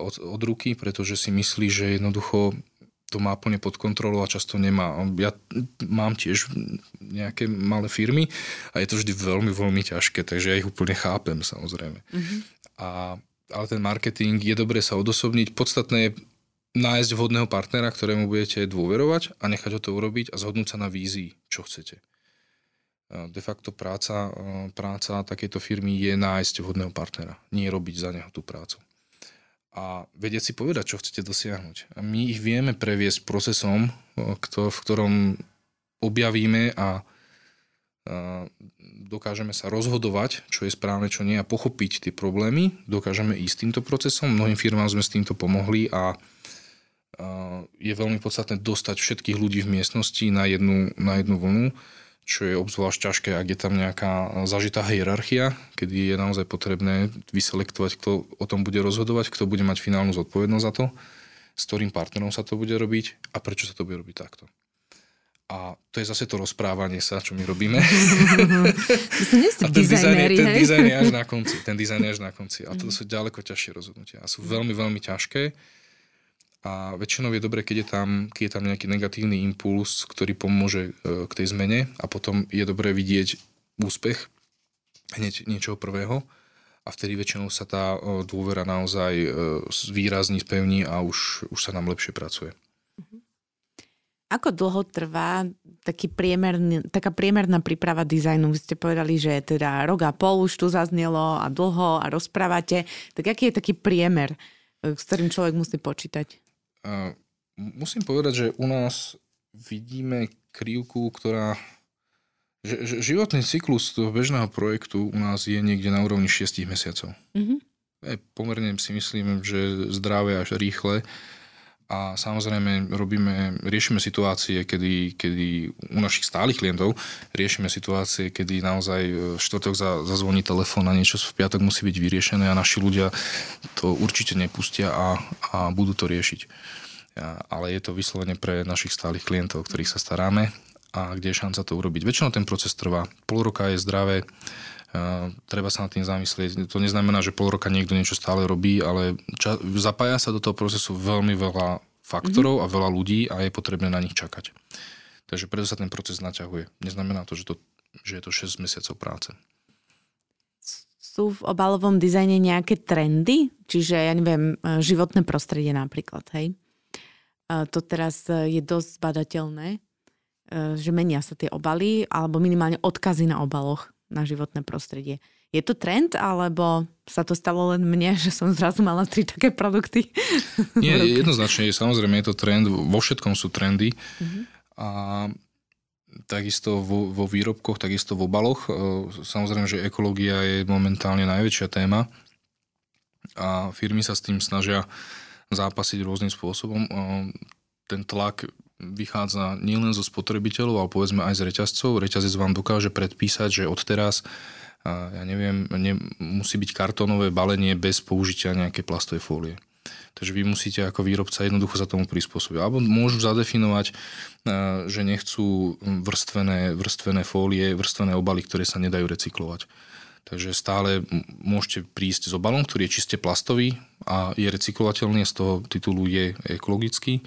od, od ruky, pretože si myslí, že jednoducho to má plne pod kontrolou a často nemá. Ja mám tiež nejaké malé firmy a je to vždy veľmi, veľmi ťažké, takže ja ich úplne chápem samozrejme. Mm-hmm. A, ale ten marketing je dobré sa odosobniť. Podstatné je nájsť vhodného partnera, ktorému budete dôverovať a nechať ho to urobiť a zhodnúť sa na vízii, čo chcete. De facto práca, práca takejto firmy je nájsť vhodného partnera, nie robiť za neho tú prácu. A vedieť si povedať, čo chcete dosiahnuť. A my ich vieme previesť procesom, v ktorom objavíme a dokážeme sa rozhodovať, čo je správne, čo nie a pochopiť tie problémy, dokážeme ísť týmto procesom. Mnohým firmám sme s týmto pomohli a je veľmi podstatné dostať všetkých ľudí v miestnosti na jednu, na jednu vlnu, čo je obzvlášť ťažké, ak je tam nejaká zažitá hierarchia, kedy je naozaj potrebné vyselektovať, kto o tom bude rozhodovať, kto bude mať finálnu zodpovednosť za to, s ktorým partnerom sa to bude robiť a prečo sa to bude robiť takto. A to je zase to rozprávanie sa, čo my robíme. a ten dizajn, je, ten dizajn je až na konci. Ten dizajn je až na konci. A to sú ďaleko ťažšie rozhodnutia. A sú veľmi, veľmi ťažké a väčšinou je dobré, keď je tam, keď je tam nejaký negatívny impuls, ktorý pomôže e, k tej zmene a potom je dobré vidieť úspech hneď niečoho prvého a vtedy väčšinou sa tá e, dôvera naozaj e, výrazní, spevní a už, už sa nám lepšie pracuje. Mhm. Ako dlho trvá taký priemerný, taká priemerná príprava dizajnu? Vy ste povedali, že teda rok a pol už tu zaznelo a dlho a rozprávate. Tak aký je taký priemer, s ktorým človek musí počítať? Musím povedať, že u nás vidíme krivku, ktorá... Že, že životný cyklus toho bežného projektu u nás je niekde na úrovni 6 mesiacov. Mm-hmm. Je pomerne si myslím, že zdravé až rýchle. A samozrejme robíme, riešime situácie, kedy, kedy u našich stálych klientov riešime situácie, kedy naozaj v štvrtok za, zazvoní telefón a niečo v piatok musí byť vyriešené a naši ľudia to určite nepustia a, a budú to riešiť. Ja, ale je to vyslovene pre našich stálych klientov, ktorých sa staráme a kde je šanca to urobiť. Väčšinou ten proces trvá. Pol roka je zdravé, Treba sa nad tým zamyslieť. To neznamená, že pol roka niekto niečo stále robí, ale ča- zapája sa do toho procesu veľmi veľa faktorov mm-hmm. a veľa ľudí a je potrebné na nich čakať. Takže preto sa ten proces naťahuje. Neznamená to, že, to, že je to 6 mesiacov práce. Sú v obalovom dizajne nejaké trendy? Čiže, ja neviem, e, životné prostredie napríklad, hej? To teraz e, je dosť badateľné, že menia sa tie obaly, alebo minimálne odkazy na obaloch na životné prostredie. Je to trend, alebo sa to stalo len mne, že som zrazu mala tri také produkty? Nie, jednoznačne, samozrejme je to trend, vo všetkom sú trendy. Uh-huh. A takisto vo, vo výrobkoch, takisto v obaloch. E, samozrejme, že ekológia je momentálne najväčšia téma a firmy sa s tým snažia zápasiť rôznym spôsobom. E, ten tlak vychádza nielen zo spotrebiteľov, ale povedzme aj z reťazcov. Reťazec vám dokáže predpísať, že odteraz ja neviem, ne, musí byť kartónové balenie bez použitia nejakej plastovej fólie. Takže vy musíte ako výrobca jednoducho sa tomu prispôsobiť. Alebo môžu zadefinovať, že nechcú vrstvené, vrstvené fólie, vrstvené obaly, ktoré sa nedajú recyklovať. Takže stále môžete prísť s obalom, ktorý je čiste plastový a je recyklovateľný, z toho titulu je ekologický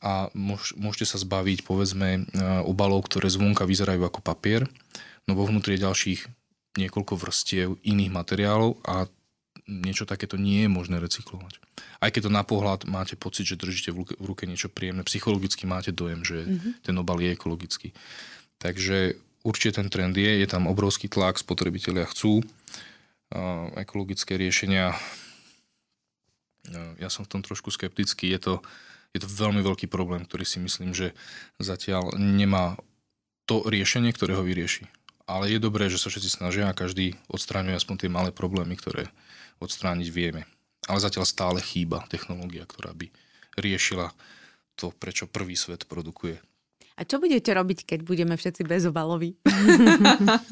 a môžete sa zbaviť povedzme obalov, ktoré zvonka vyzerajú ako papier, no vo vnútri je ďalších niekoľko vrstiev iných materiálov a niečo takéto nie je možné recyklovať. Aj keď to na pohľad máte pocit, že držíte v ruke niečo príjemné, psychologicky máte dojem, že mm-hmm. ten obal je ekologický. Takže určite ten trend je, je tam obrovský tlak, spotrebitelia chcú uh, ekologické riešenia. Uh, ja som v tom trošku skeptický, je to, je to veľmi veľký problém, ktorý si myslím, že zatiaľ nemá to riešenie, ktoré ho vyrieši. Ale je dobré, že sa všetci snažia a každý odstráňuje aspoň tie malé problémy, ktoré odstrániť vieme. Ale zatiaľ stále chýba technológia, ktorá by riešila to, prečo prvý svet produkuje. A čo budete robiť, keď budeme všetci bezobaloví?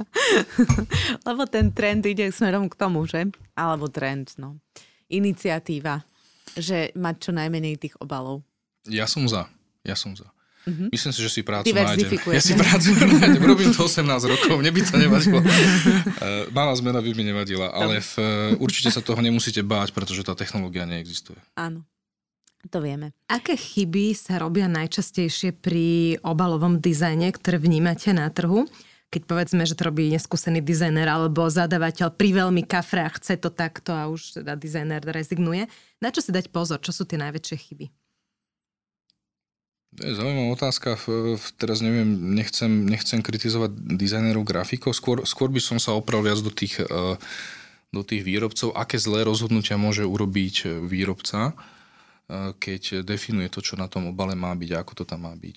Lebo ten trend ide smerom k tomu, že? Alebo trend, no. Iniciatíva, že mať čo najmenej tých obalov. Ja som za. Ja som za. Mm-hmm. Myslím si, že si prácu nájdem. Ja si prácu nájdem. Robím to 18 rokov, mne by to nevadilo. Eh, malá zmena by mi nevadila, ale v, eh, určite sa toho nemusíte báť, pretože tá technológia neexistuje. Áno. To vieme. Aké chyby sa robia najčastejšie pri obalovom dizajne, ktoré vnímate na trhu? Keď povedzme, že to robí neskúsený dizajner alebo zadávateľ pri veľmi kafre a chce to takto a už teda dizajner rezignuje. Na čo si dať pozor? Čo sú tie najväčšie chyby? To je zaujímavá otázka. Teraz neviem, nechcem, nechcem kritizovať dizajnerov grafikov. Skôr, skôr by som sa opral viac do tých, eh, do tých výrobcov, aké zlé rozhodnutia môže urobiť eh, výrobca, eh, keď definuje to, čo na tom obale má byť a ako to tam má byť.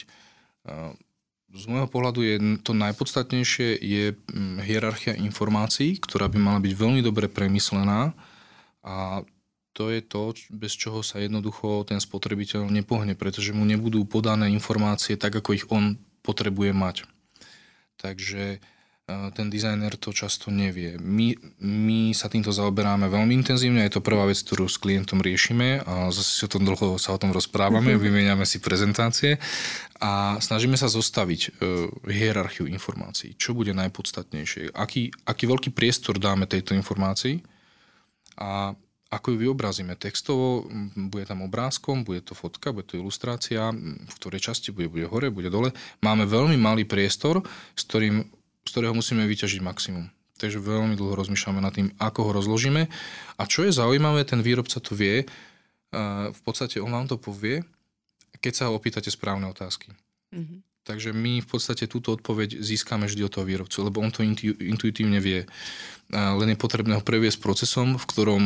Z môjho pohľadu je to najpodstatnejšie je hm, hierarchia informácií, ktorá by mala byť veľmi dobre premyslená a to je to, bez čoho sa jednoducho ten spotrebiteľ nepohne, pretože mu nebudú podané informácie tak, ako ich on potrebuje mať. Takže e, ten dizajner to často nevie. My, my sa týmto zaoberáme veľmi intenzívne, je to prvá vec, ktorú s klientom riešime a zase si o tom dlho sa o tom rozprávame, mm-hmm. vymeniame si prezentácie a snažíme sa zostaviť uh, hierarchiu informácií. Čo bude najpodstatnejšie? Aký, aký veľký priestor dáme tejto informácii a ako ju vyobrazíme textovo, bude tam obrázkom, bude to fotka, bude to ilustrácia, v ktorej časti bude, bude hore, bude dole. Máme veľmi malý priestor, s ktorým, z ktorého musíme vyťažiť maximum. Takže veľmi dlho rozmýšľame nad tým, ako ho rozložíme. A čo je zaujímavé, ten výrobca to vie, v podstate on vám to povie, keď sa ho opýtate správne otázky. Mm-hmm. Takže my v podstate túto odpoveď získame vždy od toho výrobcu, lebo on to intuitívne vie. Len je potrebné ho previesť procesom, v ktorom,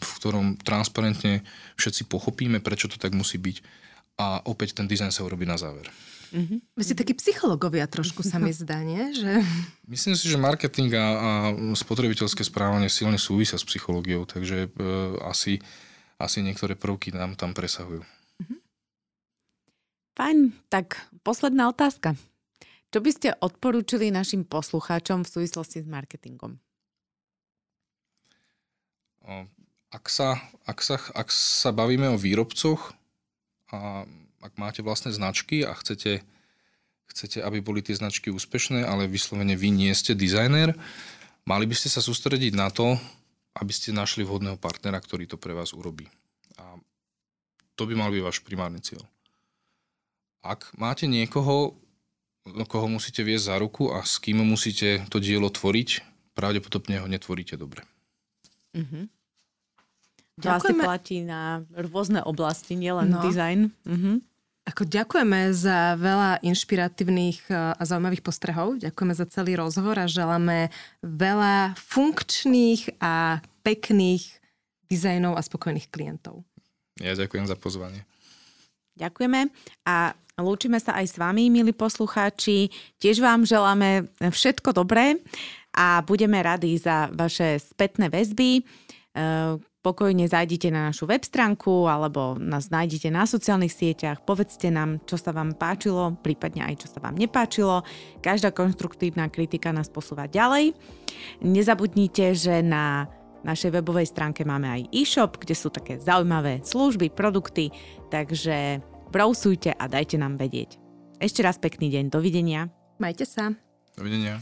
v ktorom transparentne všetci pochopíme, prečo to tak musí byť. A opäť ten dizajn sa urobí na záver. Mm-hmm. Vy ste takí psychológovia trošku sa mi zdá, nie? Že... Myslím si, že marketing a, a spotrebiteľské správanie silne súvisia s psychológiou, takže e, asi, asi niektoré prvky nám tam presahujú. Fajn, tak posledná otázka. Čo by ste odporúčili našim poslucháčom v súvislosti s marketingom? Ak sa, ak sa, ak sa bavíme o výrobcoch a ak máte vlastné značky a chcete, chcete, aby boli tie značky úspešné, ale vyslovene vy nie ste dizajner, mali by ste sa sústrediť na to, aby ste našli vhodného partnera, ktorý to pre vás urobí. A to by mal byť váš primárny cieľ. Ak máte niekoho, koho musíte viesť za ruku a s kým musíte to dielo tvoriť, pravdepodobne ho netvoríte dobre. Mm-hmm. To asi platí na rôzne oblasti, nielen no. dizajn. Mm-hmm. Ako ďakujeme za veľa inšpiratívnych e, a zaujímavých postrehov. Ďakujeme za celý rozhovor a želáme veľa funkčných a pekných dizajnov a spokojných klientov. Ja ďakujem za pozvanie. Ďakujeme a Lúčime sa aj s vami, milí poslucháči. Tiež vám želáme všetko dobré a budeme radi za vaše spätné väzby. E, pokojne zajdite na našu web stránku alebo nás nájdete na sociálnych sieťach. Povedzte nám, čo sa vám páčilo, prípadne aj čo sa vám nepáčilo. Každá konstruktívna kritika nás posúva ďalej. Nezabudnite, že na našej webovej stránke máme aj e-shop, kde sú také zaujímavé služby, produkty, takže browsujte a dajte nám vedieť. Ešte raz pekný deň, dovidenia. Majte sa. Dovidenia.